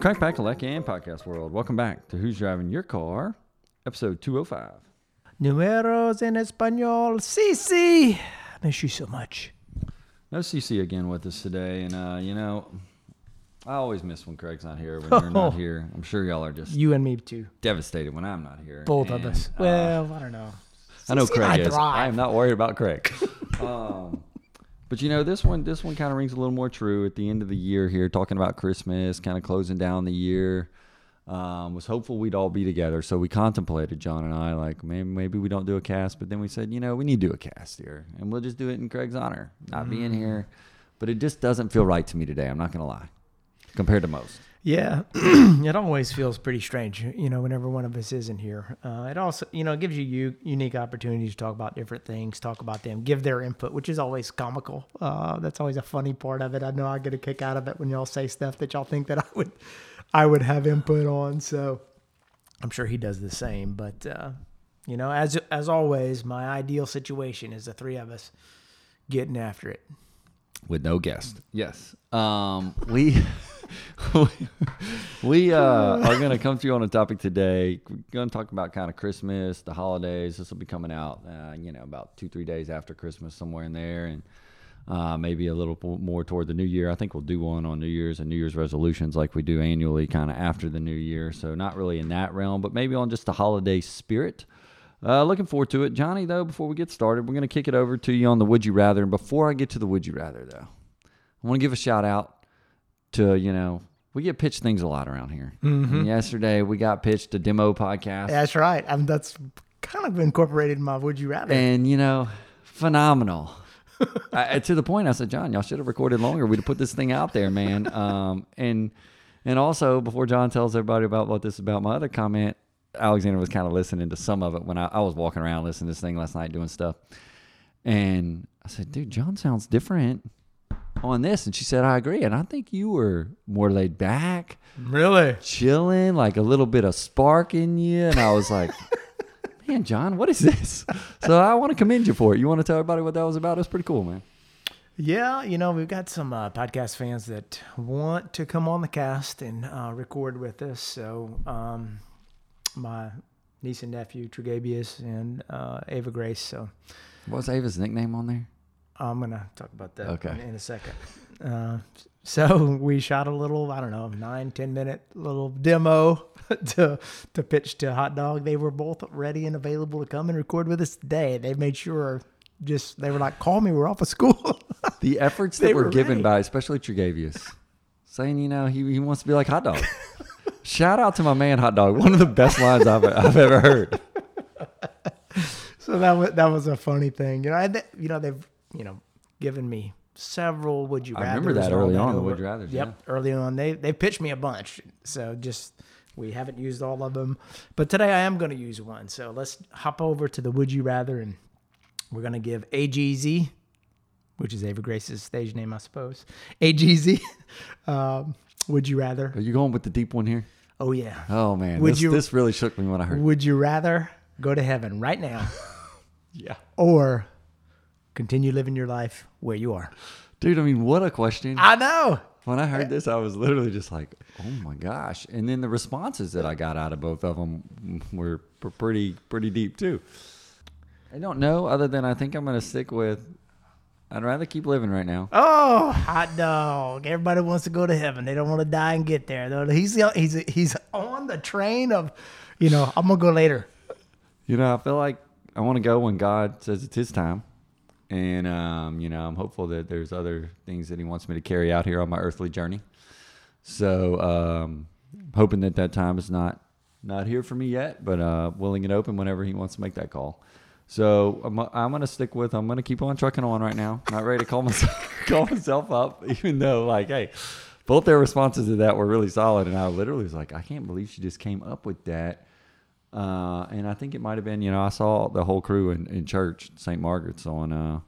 What's crack pack and podcast world? Welcome back to Who's Driving Your Car, episode 205. Numeros en español. Sí, sí. Miss you so much. No CC again with us today, and uh, you know, I always miss when Craig's not here. When you're not here, I'm sure y'all are just You and me too. devastated when I'm not here. Both of us. uh, well, I don't know. I know CC and I Craig is. I am not worried about Craig. um, but you know, this one, this one kind of rings a little more true at the end of the year here, talking about Christmas, kind of closing down the year. Um, was hopeful we'd all be together, so we contemplated John and I, like maybe maybe we don't do a cast, but then we said, you know, we need to do a cast here, and we'll just do it in Craig's honor, not being here. But it just doesn't feel right to me today. I'm not gonna lie, compared to most. Yeah, it always feels pretty strange, you know, whenever one of us isn't here. Uh, it also, you know, gives you, you unique opportunities to talk about different things, talk about them, give their input, which is always comical. Uh, that's always a funny part of it. I know I get a kick out of it when y'all say stuff that y'all think that I would, I would have input on. So I'm sure he does the same. But uh, you know, as as always, my ideal situation is the three of us getting after it. with no guest. Yes. Um, we we uh, are going to come to you on a topic today. We're going to talk about kind of Christmas, the holidays. This will be coming out, uh, you know, about two three days after Christmas, somewhere in there, and uh, maybe a little more toward the new year. I think we'll do one on New Year's and New Year's resolutions like we do annually, kind of after the new year. So not really in that realm, but maybe on just the holiday spirit. Uh, looking forward to it, Johnny. Though before we get started, we're going to kick it over to you on the Would You Rather. And before I get to the Would You Rather, though, I want to give a shout out to you know we get pitched things a lot around here. And yesterday we got pitched a demo podcast, That's right. I mean, that's kind of incorporated in my would you rather. and you know, phenomenal. I, to the point, I said, John, y'all should have recorded longer. We'd have put this thing out there, man. Um, and and also before John tells everybody about what this is about, my other comment, Alexandra was kind of listening to some of it when I, I was walking around listening to this thing last night doing stuff, and I said, dude, John sounds different on this, and she said, I agree, and I think you were more laid back Really? chilling, like a little bit of spark in you. And I was like, man, John, what is this? So I want to commend you for it. You want to tell everybody what that was about? It's pretty cool, man. Yeah, you know, we've got some uh, podcast fans that want to come on the cast and uh, record with us. So, um, my niece and nephew, Tregabius and uh, Ava Grace. So, What's Ava's nickname on there? I'm going to talk about that Okay. in, in a second. Uh, so, we shot a little, I don't know, nine, ten minute little demo to, to pitch to Hot Dog. They were both ready and available to come and record with us today. They made sure just, they were like, call me, we're off of school. The efforts that were, were given ready. by, especially Tregavius, saying, you know, he, he wants to be like Hot Dog. Shout out to my man, Hot Dog. One of the best lines I've, I've ever heard. So that was that was a funny thing, you know. I, you know they've you know given me several would you I remember that early on, the would you rathers, Yep, early on they they pitched me a bunch. So just we haven't used all of them, but today I am going to use one. So let's hop over to the would you rather, and we're going to give AGZ, which is Ava Grace's stage name, I suppose. AGZ. um, would you rather? Are you going with the deep one here? Oh yeah. Oh, man. Would this, you- this really shook me when I heard Would you rather go to heaven right now? Yeah. or continue living your life where you are. Dude, I mean, what a question. I know. When I heard this, I was literally just like, "Oh my gosh!" And then the responses that I got out of both of them were pretty pretty deep too. I don't know, other than I think I'm going to stick with I'd rather keep living right now. Oh, hot dog! Everybody wants to go to heaven. They don't want to die and get there. Though he's he's he's on the train of, you know, I'm gonna go later. You know, I feel like I want to go when God says it's His time, and um, you know, I'm hopeful that there's other things that He wants me to carry out here on my earthly journey. So, um, hoping that that time is not not here for me yet, but uh, willing and open whenever He wants to make that call. So I'm, I'm gonna stick with. I'm gonna keep on trucking on right now. Not ready to call myself call myself up, even though like, hey, both their responses to that were really solid, and I literally was like, I can't believe she just came up with that. Uh, and I think it might have been, you know, I saw the whole crew in, in church, St. Margaret's on uh,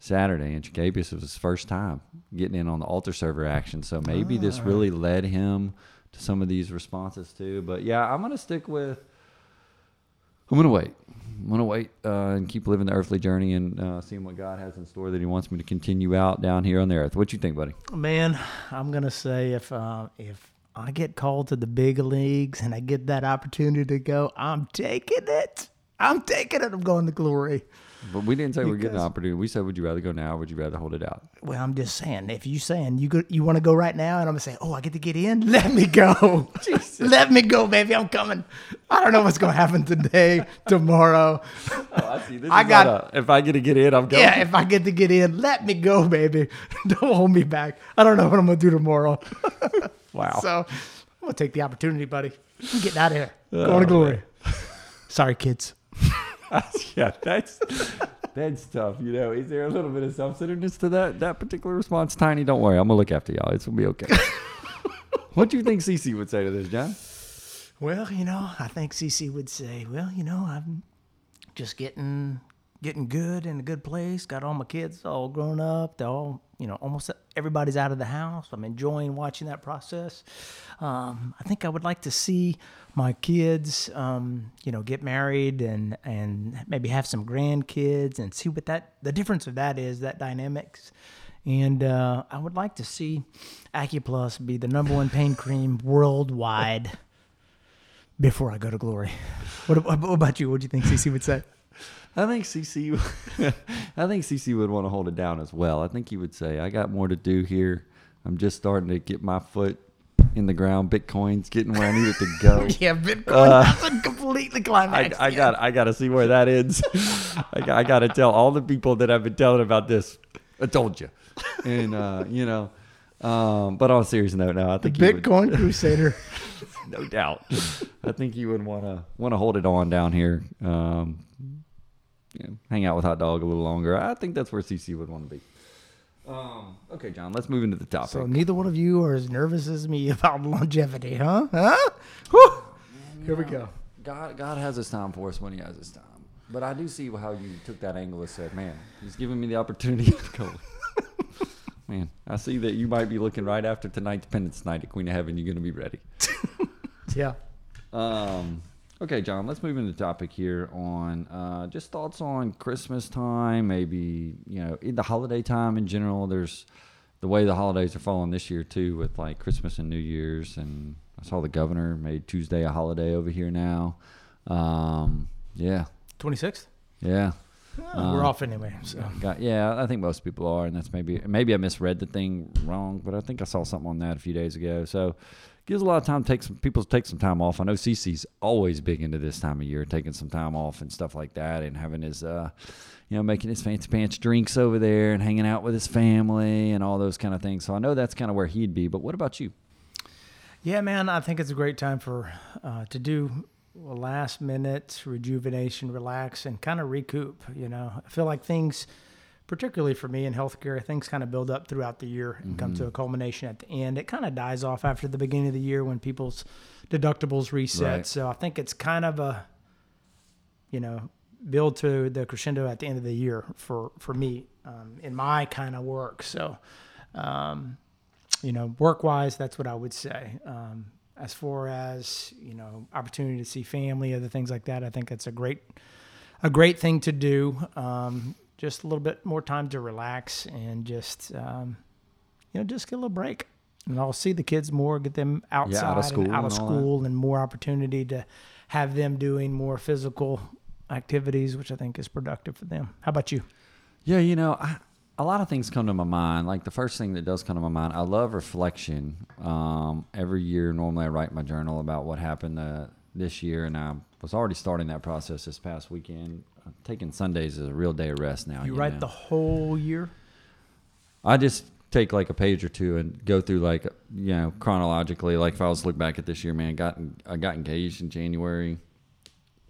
Saturday, and Jacabius was his first time getting in on the altar server action. So maybe this really led him to some of these responses too. But yeah, I'm gonna stick with. I'm gonna wait. I'm gonna wait uh, and keep living the earthly journey and uh, seeing what God has in store that He wants me to continue out down here on the earth. What you think, buddy? Man, I'm gonna say if uh, if I get called to the big leagues and I get that opportunity to go, I'm taking it. I'm taking it. I'm going to glory. But we didn't say we're getting an opportunity. We said, would you rather go now or would you rather hold it out? Well, I'm just saying, if you saying you go, you want to go right now, and I'm gonna say, oh, I get to get in. Let me go. Let me go, baby. I'm coming. I don't know what's gonna happen today, tomorrow. Oh, I see. This I is got- a- if I get to get in, I'm going. Yeah, if I get to get in, let me go, baby. Don't hold me back. I don't know what I'm gonna do tomorrow. Wow. So I'm gonna take the opportunity, buddy. I'm getting out of here. Oh, Going to glory. Sorry, kids. yeah, that's that's tough. You know, is there a little bit of self-centeredness to that that particular response? Tiny, don't worry, I'm gonna look after y'all. It's gonna be okay. what do you think Cece would say to this, John? Well, you know, I think CC would say, well, you know, I'm just getting getting good in a good place. Got all my kids all grown up. They're all, you know, almost everybody's out of the house. I'm enjoying watching that process. Um, I think I would like to see my kids, um, you know, get married and and maybe have some grandkids and see what that the difference of that is that dynamics. And uh, I would like to see AccuPlus be the number one pain cream worldwide before I go to glory. What, what about you? What do you think CC would say? I think CC, I think CC would want to hold it down as well. I think he would say, "I got more to do here. I'm just starting to get my foot in the ground. Bitcoin's getting where I need it to go." Yeah, Bitcoin hasn't completely I. I got I got to see where that ends. I, got- I got to tell all the people that I've been telling about this. I told you, and uh, you know. Um, but on a serious note, now I think you would- Bitcoin Crusader. no doubt. I think you would want to want to hold it on down here. Um, you know, hang out with Hot Dog a little longer. I think that's where CC would want to be. Um, okay, John. Let's move into the topic. So neither one of you are as nervous as me about longevity, huh? Huh? Whew. Here we go. God, God has His time for us when He has His time. But I do see how you took that angle and said, "Man, He's giving me the opportunity to go." Man, I see that you might be looking right after tonight's Penance Night at Queen of Heaven. You're going to be ready. Yeah. Um, okay, John, let's move into the topic here on uh, just thoughts on Christmas time, maybe, you know, in the holiday time in general. There's the way the holidays are falling this year, too, with like Christmas and New Year's. And I saw the governor made Tuesday a holiday over here now. Um, yeah, 26th? yeah. We're off anyway. So. Got, yeah, I think most people are, and that's maybe maybe I misread the thing wrong, but I think I saw something on that a few days ago. So gives a lot of time to take some people take some time off. I know CC's always big into this time of year, taking some time off and stuff like that, and having his uh, you know, making his fancy pants drinks over there and hanging out with his family and all those kind of things. So I know that's kind of where he'd be. But what about you? Yeah, man, I think it's a great time for uh, to do last minute rejuvenation, relax, and kind of recoup. You know, I feel like things, particularly for me in healthcare, things kind of build up throughout the year and come to a culmination at the end. It kind of dies off after the beginning of the year when people's deductibles reset. Right. So I think it's kind of a, you know, build to the crescendo at the end of the year for for me um, in my kind of work. So. Um, you know, work wise, that's what I would say. Um, as far as you know, opportunity to see family, other things like that, I think it's a great, a great thing to do. Um, just a little bit more time to relax and just, um, you know, just get a little break. And I'll see the kids more, get them outside school and out of and all school, and more opportunity to have them doing more physical activities, which I think is productive for them. How about you? Yeah, you know, I a lot of things come to my mind. Like the first thing that does come to my mind, I love reflection. Um, every year, normally I write my journal about what happened uh, this year, and I was already starting that process this past weekend. I'm taking Sundays as a real day of rest now. You write know. the whole year. I just take like a page or two and go through like you know chronologically. Like if I was to look back at this year, man, got I got engaged in January,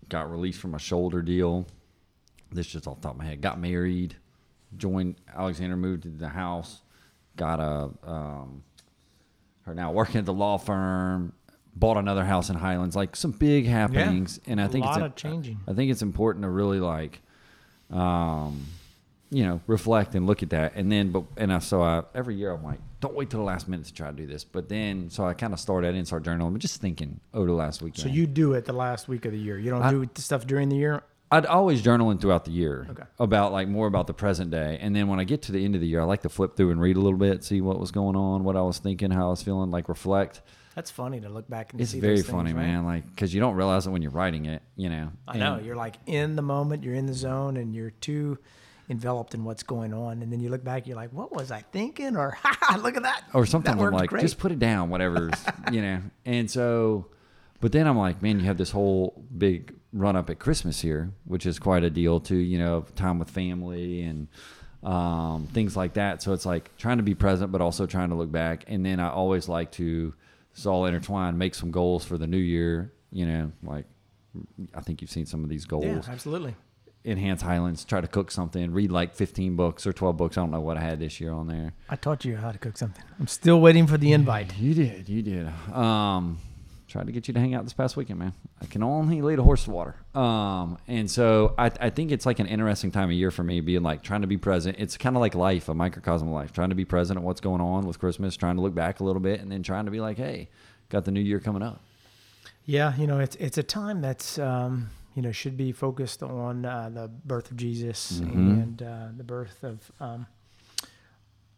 got released from a shoulder deal. This just off the top of my head. Got married, joined Alexandra, moved to the house, got a um, her now working at the law firm. Bought another house in Highlands, like some big happenings, and I think lot it's of changing. I think it's important to really like, um, you know, reflect and look at that. And then, but, and I, so I, every year I'm like, don't wait till the last minute to try to do this. But then, so I kind of started, I didn't start journaling, but just thinking over the last weekend. So you do it the last week of the year. You don't I- do stuff during the year. I'd always journaling throughout the year Okay. about like more about the present day. And then when I get to the end of the year, I like to flip through and read a little bit, see what was going on, what I was thinking, how I was feeling, like reflect. That's funny to look back and It's see. very those things, funny, right? man. Like, cause you don't realize it when you're writing it, you know? I know And- you're like in the moment, you're in the zone, and you're too enveloped in what's going on. And then you look back, you're like, "What was I thinking?" Or "Ha, ha, look at that!" or That sometimes I'm like, great. just put it down, whatever's, you know. And so, but then I'm like, man, you have this whole big run up at Christmas here, which is quite a deal too, you know, time with family and um, things like that. So it's like trying to be present, but also trying to look back. And then I always like to, it's all intertwined, make some goals for the new year, you know, like I think you've seen some of these goals yeah, absolutely. enhance Highlands, try to cook something, read like 15 books or 12 books. I don't know what I had this year on there. I taught you how to cook something. I'm still waiting for the invite. You did, you did. Um, tried to get you to hang out this past weekend, man. I can only lead a horse to water. Um, and so I, I think it's like an interesting time of year for me, being like trying to be present. It's kind of like life, a microcosm of life, trying to be present at what's going on with Christmas, trying to look back a little bit, and then trying to be like, hey, got the new year coming up. Yeah, you know, it's it's a time that's um, you know should be focused on uh, the birth of Jesus Mhm. and uh, the birth of um,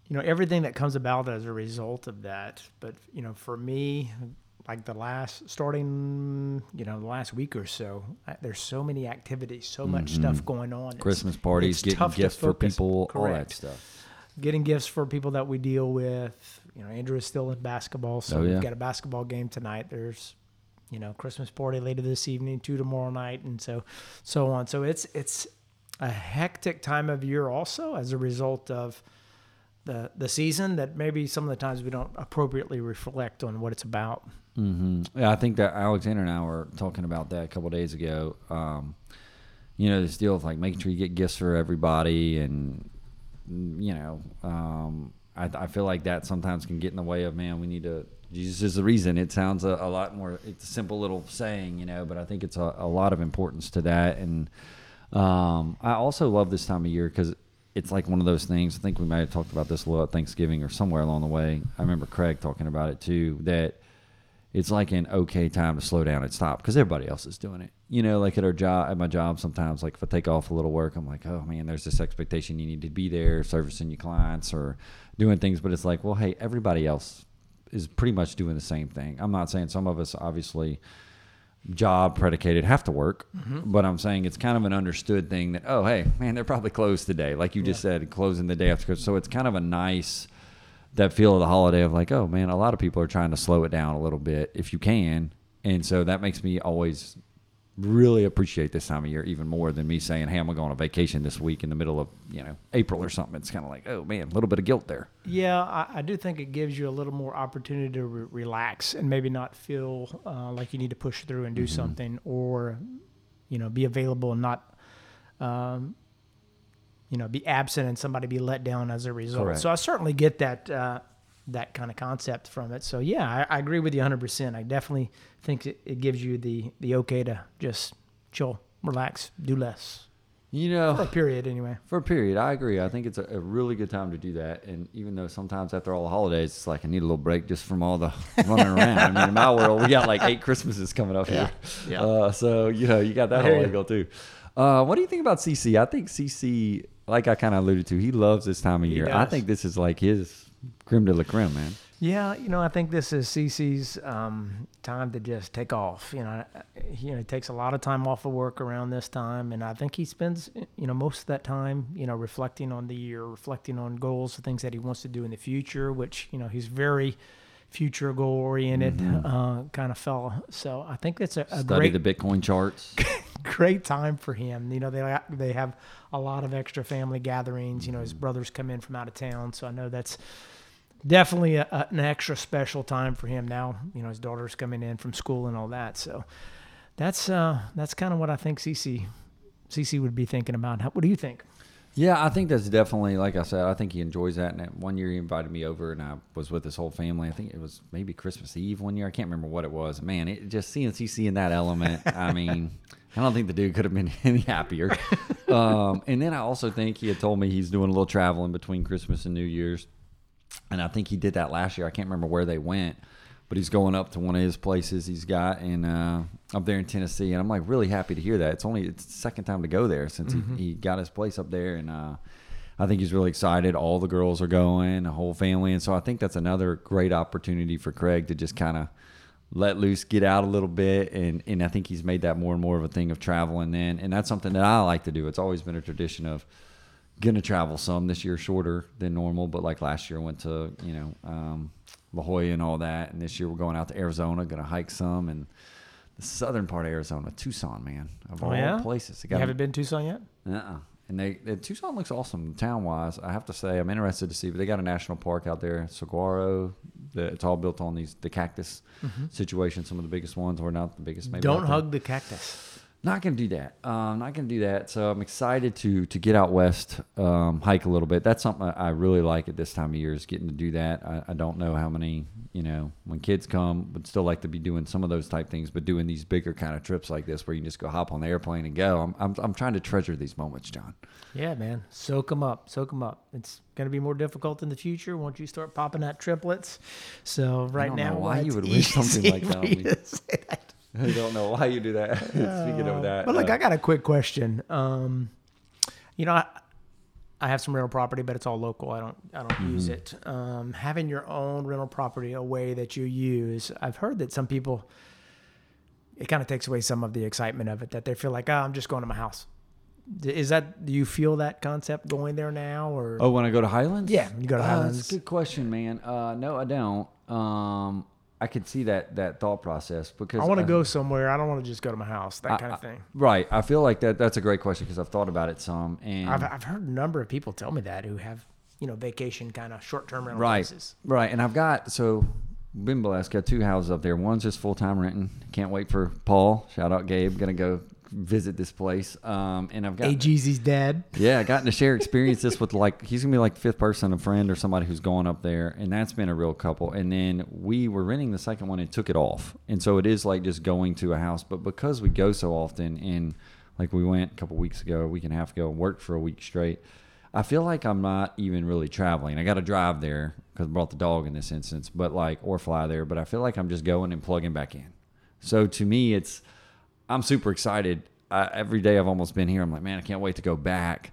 you know everything that comes about as a result of that. But you know, for me, like the last starting you know the last week or so, I, there's so many activities, so much mm-hmm. stuff going on. It's- Christmas parties, it's getting tough gifts for people, all that Correct. stuff. getting gifts for people that we deal with. You know, Andrew is still in basketball, so Oh, yeah. we've got a basketball game tonight. There's, you know, Christmas party later this evening, two tomorrow night, and so, so on. So it's it's a hectic time of year, also as a result of the the season. That maybe some of the times we don't appropriately reflect on what it's about. hmm Yeah, I think that Alexandra and I were talking about that a couple days ago. Um, you know, this deal of like making sure you get gifts for everybody, and you know, um, I, I feel like that sometimes can get in the way of man. We need to. Jesus is the reason. It sounds a, a lot more. It's a simple little saying, you know, but I think it's a, a lot of importance to that. And um, I also love this time of year because it's like one of those things. I think we might have talked about this a little at Thanksgiving or somewhere along the way. I remember Craig talking about it too. That it's like an okay time to slow down and stop because everybody else is doing it. You know, like at our job, at my job, sometimes like if I take off a little work, I'm like, oh man, there's this expectation you need to be there servicing your clients or doing things. But it's like, well, hey, everybody else is pretty much doing the same thing. I'm not saying some of us obviously job predicated have to work, mm-hmm. but I'm saying it's kind of an understood thing that oh hey man they're probably closed today, like you just said, closing the day after. So it's kind of a nice that feel of the holiday of like oh man a lot of people are trying to slow it down a little bit if you can, and so that makes me always really appreciate this time of year even more than me saying hey I'm gonna go on a vacation this week in the middle of you know April or something. It's kind of like oh man a little bit of guilt there. Yeah, I, I do think it gives you a little more opportunity to re- relax and maybe not feel uh, like you need to push through and do something, or you know, be available and not, um, you know, be absent and somebody be let down as a result. Correct. So I certainly get that uh, that kind of concept from it. So yeah, I, I agree with you 100. percent I definitely think it, it gives you the the okay to just chill, relax, do less You know for a period anyway. For a period, I agree. I think it's a, a really good time to do that. And even though sometimes after all the holidays, it's like I need a little break just from all the running around. I mean, in my world, we got like eight Christmases coming up here. Yeah. Uh, so you know, you got that whole angle too. Uh, what do you think about CC? I think CC, like I kind of alluded to, he loves this time of He year. I think this is like his creme de la creme, man. Yeah, you know, I think this is Cece's um, time to just take off. You know, he, you know, he takes a lot of time off of work around this time, and I think he spends, you know, most of that time, you know, reflecting on the year, reflecting on goals, the things that he wants to do in the future. Which you know, he's very future goal oriented uh, kind of fella. So I think it's a, a Study great the Bitcoin charts. great time for him. You know, they they have a lot of extra family gatherings. You know, his brothers come in from out of town, so I know that's definitely a, a- an extra special time for him now. You know, his daughter's coming in from school and all that. So that's uh, that's kind of what I think CC CC would be thinking about. How, what do you think? Yeah, I think that's definitely like I said. I think he enjoys that. And one year he invited me over, and I was with his whole family. I think it was maybe Christmas Eve one year. I can't remember what it was. Man, it just seeing in that element. I mean, I don't think the dude could have been any happier. Um, and then I also think he had told me he's doing a little traveling between Christmas and New Year's, and I think he did that last year. I can't remember where they went. But he's going up to one of his places he's got in uh, up there in Tennessee, and I'm like really happy to hear that. It's only it's the second time to go there since he, he got his place up there, and uh, I think he's really excited. All the girls are going, the whole family, and so I think that's another great opportunity for Craig to just kind of let loose, get out a little bit, and and I think he's made that more and more of a thing of traveling. Then, and that's something that I like to do. It's always been a tradition of gonna travel some this year shorter than normal but like last year I went to you know um, La Jolla and all that and this year we're going out to Arizona gonna hike some and the southern part of Arizona Tucson man of oh, all yeah? places. You haven't been to Tucson yet? uh-uh. and they, they Tucson looks awesome town wise I have to say I'm interested to see but they got a national park out there Saguaro the, it's all built on these the cactus mm-hmm. situation some of the biggest ones or not the biggest maybe Don't hug the cactus. Not gonna do that. Um, not gonna do that. So I'm excited to to get out west, um, hike a little bit. That's something I really like at this time of year is getting to do that. I, I don't know how many you know when kids come, would still like to be doing some of those type things, but doing these bigger kind of trips like this where you can just go hop on the airplane and go. I'm I'm, I'm trying to treasure these moments, John. Yeah, man. Soak them up. Soak them up. It's going to be more difficult in the future once you start popping out triplets. So right don't know now, why you would wish something like that for on you me. to say that. I don't know why you do that. Speaking of that, But look, uh, I got a quick question. Um, you know, I, I have some rental property, but it's all local. I don't I don't Mm-hmm. use it. Um, having your own rental property, a way that you use, I've heard that some people, it kind of takes away some of the excitement of it. That they feel like, oh, I'm just going to my house. Is that do you feel that concept going there now or? Oh, when I go to Highlands? Yeah, you go to Uh, Highlands. That's a good question, man. Uh, no, I don't. Um, I could see that that thought process because I want to go somewhere. I don't want to just go to my house. That I- kind of thing. Right. I feel like that. That's a great question because I've thought about it some. And I've I've heard a number of people tell me that who have you know vacation kind of short term rental right, places. right. And I've got so been blessed. Got two houses up there. One's just full time renting. Can't wait for Paul. Shout out Gabe. Gonna go visit this place. Um, and I've got AGZ's dad. Yeah, I gotten to share experiences with like he's gonna be like fifth person, a friend or somebody who's going up there, and that's been a real couple. And then we were renting the second one and took it off, and so it is like just going to a house. But because we go so often, and like we went a couple weeks ago, a week and a half ago, and worked for a week straight, I feel like I'm not even really traveling. I got to drive there because I brought the dog in this instance, but like or fly there. But I feel like I'm just going and plugging back in. So to me, it's I'm super excited. I, every day I've almost been here. I'm like, man, I can't wait to go back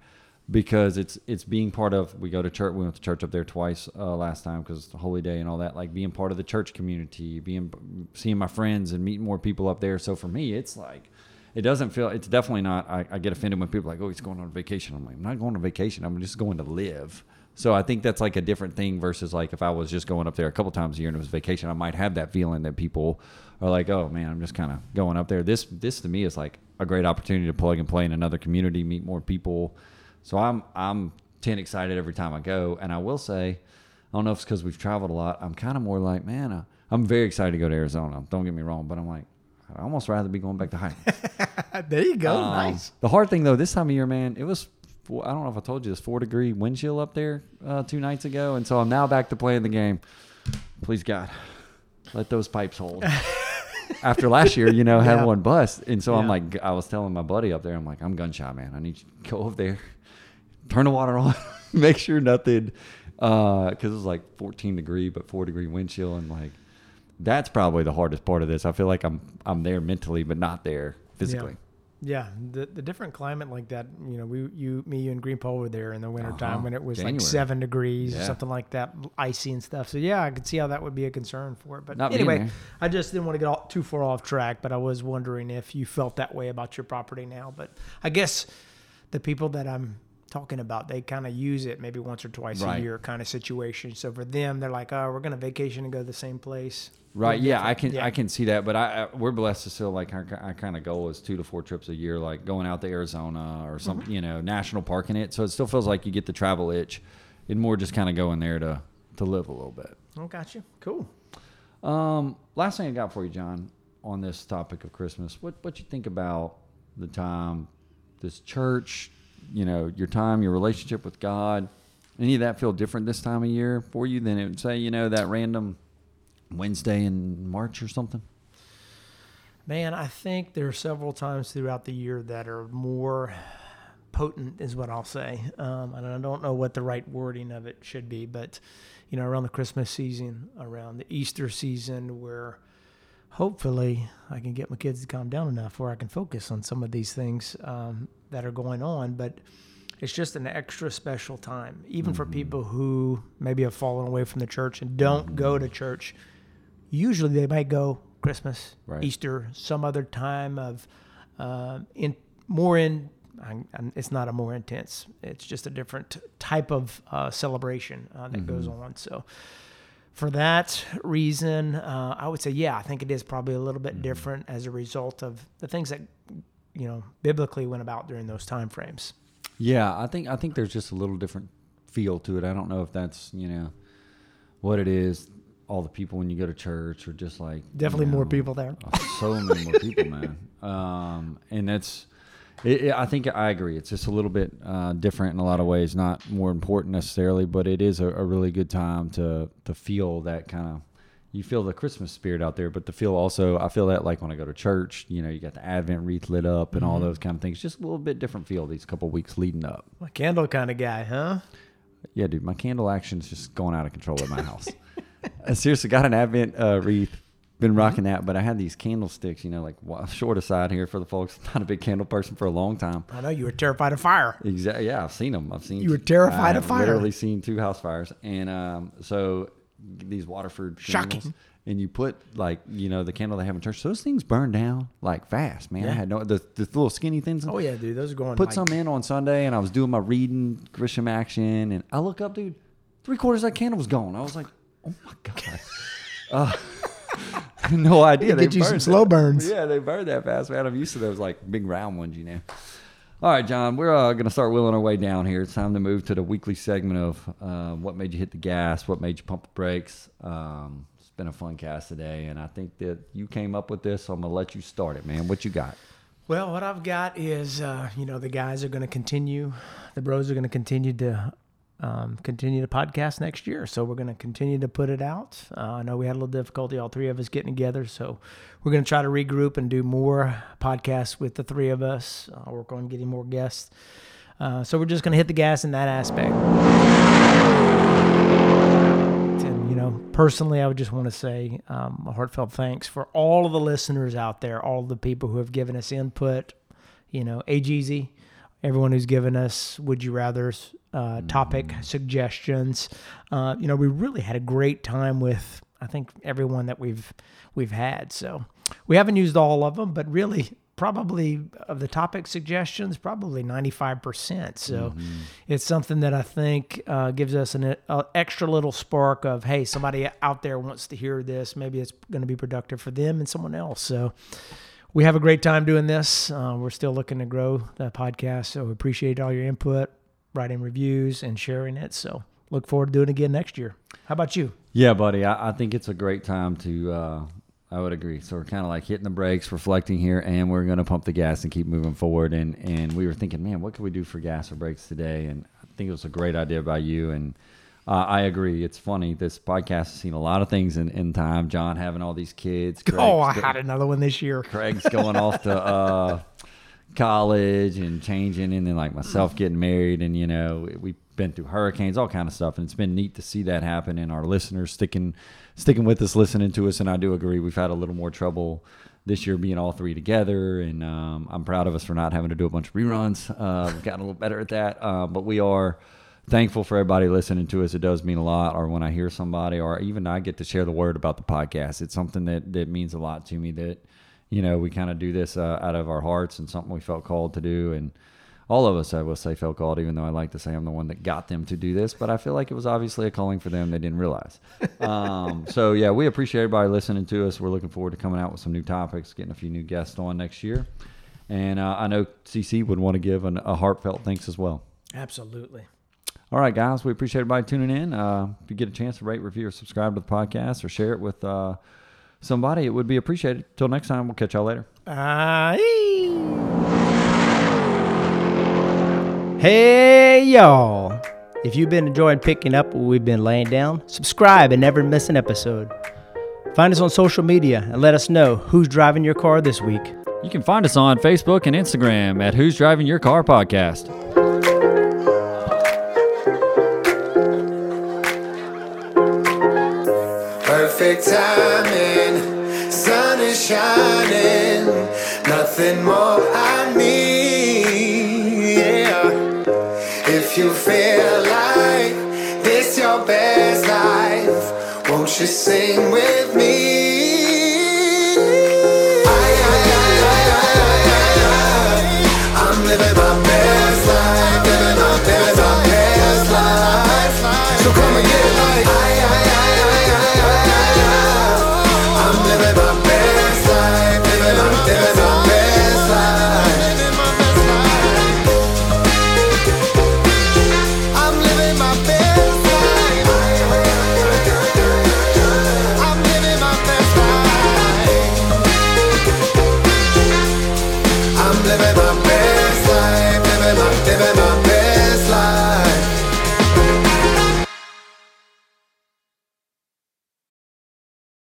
because it's it's being part of. We go to church. We went to church up there twice uh, last time because holy day and all that. Like being part of the church community, being seeing my friends and meeting more people up there. So for me, it's like. It doesn't feel. It's definitely not. I, I get offended when people are like, "Oh, he's going on vacation." I'm like, "I'm not going on vacation. I'm just going to live." So I think that's like a different thing versus like if I was just going up there a couple times a year and it was vacation, I might have that feeling that people are like, "Oh man, I'm just kind of going up there." This this to me is like a great opportunity to plug and play in another community, meet more people. So I'm I'm ten excited every time I go, and I will say, I don't know if it's because we've traveled a lot. I'm kind of more like, man, uh, I'm very excited to go to Arizona. Don't get me wrong, but I'm like, I'd almost rather be going back to Highlands. there you go. Um, nice. The hard thing though, this time of year, man, it was. Four, I don't know if I told you this four degree wind chill up there uh, two nights ago, and so I'm now back to playing the game. Please God, let those pipes hold. After last year, you know, had Yeah. one bust, and so I'm like, I was telling my buddy up there, I'm like, I'm gun shy, man. I need you to go over there, turn the water on, make sure nothing, because it was like 14 degree, but four degree wind chill, and like that's probably the hardest part of this. I feel like I'm I'm there mentally, but not there physically. Yeah, the the different climate like that. You know, we you me you and Green Paul were there in the wintertime Uh-huh. when it was January. like seven degrees or Yeah. something like that, icy and stuff. So yeah, I could see how that would be a concern for it. But Not anyway. I just didn't want to get all, too far off track. But I was wondering if you felt that way about your property now. But I guess the people that I'm talking about, they kind of use it maybe once or twice Right. a year kind of situation. So for them, they're like, oh, we're going to vacation and go to the same place. Right. Yeah, I can Yeah. I can see that, but I, I we're blessed to still like our, our kind of goal is two to four trips a year, like going out to Arizona or some Mm-hmm. you know national park in it. So it still feels like you get the travel itch, and more just kind of going there to to live a little bit. Oh, got you. Cool. Um, last thing I got for you, John, on this topic of Christmas, what what you think about the time, this church, you know, your time, your relationship with God, any of that feel different this time of year for you than it would say, you know, that random Wednesday in March or something? Man, I think there are several times throughout the year that are more potent, is what I'll say. Um, and I don't know what the right wording of it should be, but you know, around the Christmas season, around the Easter season, where hopefully I can get my kids to calm down enough where I can focus on some of these things um, that are going on. But it's just an extra special time, even for people who maybe have fallen away from the church and don't go to church. Usually they might go Christmas, Right. Easter, some other time of uh, in more in. I- I'm- It's not a more intense. It's just a different type of uh, celebration uh, that goes on. So, for that reason, uh, I would say, yeah, I think it is probably a little bit different as a result of the things that you know biblically went about during those time frames. Yeah, I think I think there's just a little different feel to it. I don't know if that's you know what it is. All the people when you go to church are just like Definitely you more people there. so many more people, man. Um, and that's, it, it, I think I agree. It's just a little bit uh, different in a lot of ways. Not more important necessarily, but it is a, a really good time to to feel that kind of. You feel the Christmas spirit out there, but to feel also, I feel that like when I go to church, you know, you got the Advent wreath lit up and all those kind of things. Just a little bit different feel these couple weeks leading up. A candle kind of guy, huh? Yeah, dude, my candle action's just going out of control at my house. I seriously got an Advent uh, wreath. Been rocking that, but I had these candlesticks, you know, like short aside here for the folks. Not a big candle person for a long time. I know you were terrified of fire. Exactly. Yeah, I've seen them. I've seen. You were terrified I of fire. Literally seen two house fires, and um, so these Waterford Shocking. candles, and you put like you know the candle they have in church. Those things burn down like fast, man. I had no the, the little skinny things. Oh yeah, dude, those are going. put like, some in on Sunday, and I was doing my reading Grisham action, and I look up, dude, three quarters of that candle was gone. I was like, oh my god, uh, no idea. Get you some slow that- burns. Yeah, they burn that fast, man. I'm used to those like big round ones, you know. All right, John, we're uh, going to start wheeling our way down here. It's time to move to the weekly segment of uh, what made you hit the gas, what made you pump the brakes. Um, it's been a fun cast today, and I think that you came up with this, so I'm going to let you start it, man. What you got? Well, what I've got is, uh, you know, the guys are going to continue, the bros are going to continue to um, continue to podcast next year. So we're going to continue to put it out. Uh, I know we had a little difficulty, all three of us getting together. So we're going to try to regroup and do more podcasts with the three of us. Uh, work on getting more guests. Uh, so we're just going to hit the gas in that aspect. And, you know, personally, I would just want to say um, a heartfelt thanks for all of the listeners out there, all the people who have given us input, you know, AGZ, everyone who's given us would you rather's, uh, topic suggestions. Uh, you know, we really had a great time with, I think, everyone that we've we've had. So we haven't used all of them, but really, probably of the topic suggestions, probably 95%. So it's something that I think uh, gives us an a extra little spark of, hey, somebody out there wants to hear this. Maybe it's going to be productive for them and someone else. So we have a great time doing this. Uh, we're still looking to grow the podcast. So we appreciate all your input, writing reviews, and sharing it. So look forward to doing it again next year. How about you? Yeah, buddy. I, I think it's a great time to. Uh, I would agree. So we're kind of like hitting the brakes, reflecting here, and we're going to pump the gas and keep moving forward. And and we were thinking, man, what can we do for gas or brakes today? And I think it was a great idea by you. And uh, I agree. It's funny. This podcast has seen a lot of things in, in time. John having all these kids. oh, I Craig's go- had another one this year. Craig's going off to uh, college and changing, and then like myself getting married, and you know we've been through hurricanes, all kind of stuff, and it's been neat to see that happen, and our listeners sticking sticking with us, listening to us, and I do agree we've had a little more trouble this year being all three together. And um, I'm proud of us for not having to do a bunch of reruns. Uh, we've gotten a little better at that. Uh, but we are thankful for everybody listening to us. It does mean a lot. Or when I hear somebody, or even I get to share the word about the podcast, it's something that, that means a lot to me that, you know, we kind of do this uh, out of our hearts and something we felt called to do. And all of us, I will say, felt called, even though I like to say I'm the one that got them to do this. But I feel like it was obviously a calling for them they didn't realize. Um, so, yeah, we appreciate everybody listening to us. We're looking forward to coming out with some new topics, getting a few new guests on next year. And uh, I know CC would want to give an, a heartfelt thanks as well. Absolutely. All right, guys, we appreciate everybody tuning in. Uh, if you get a chance to rate, review, or subscribe to the podcast or share it with uh, somebody, it would be appreciated. Till next time, we'll catch y'all later. Uh, hey, y'all. If you've been enjoying picking up what we've been laying down, subscribe and never miss an episode. Find us on social media and let us know who's driving your car this week. You can find us on Facebook and Instagram at Who's Driving Your Car Podcast. Perfect timing, sun is shining, nothing more I need. Yeah. If you feel like this your best life, won't you sing with me?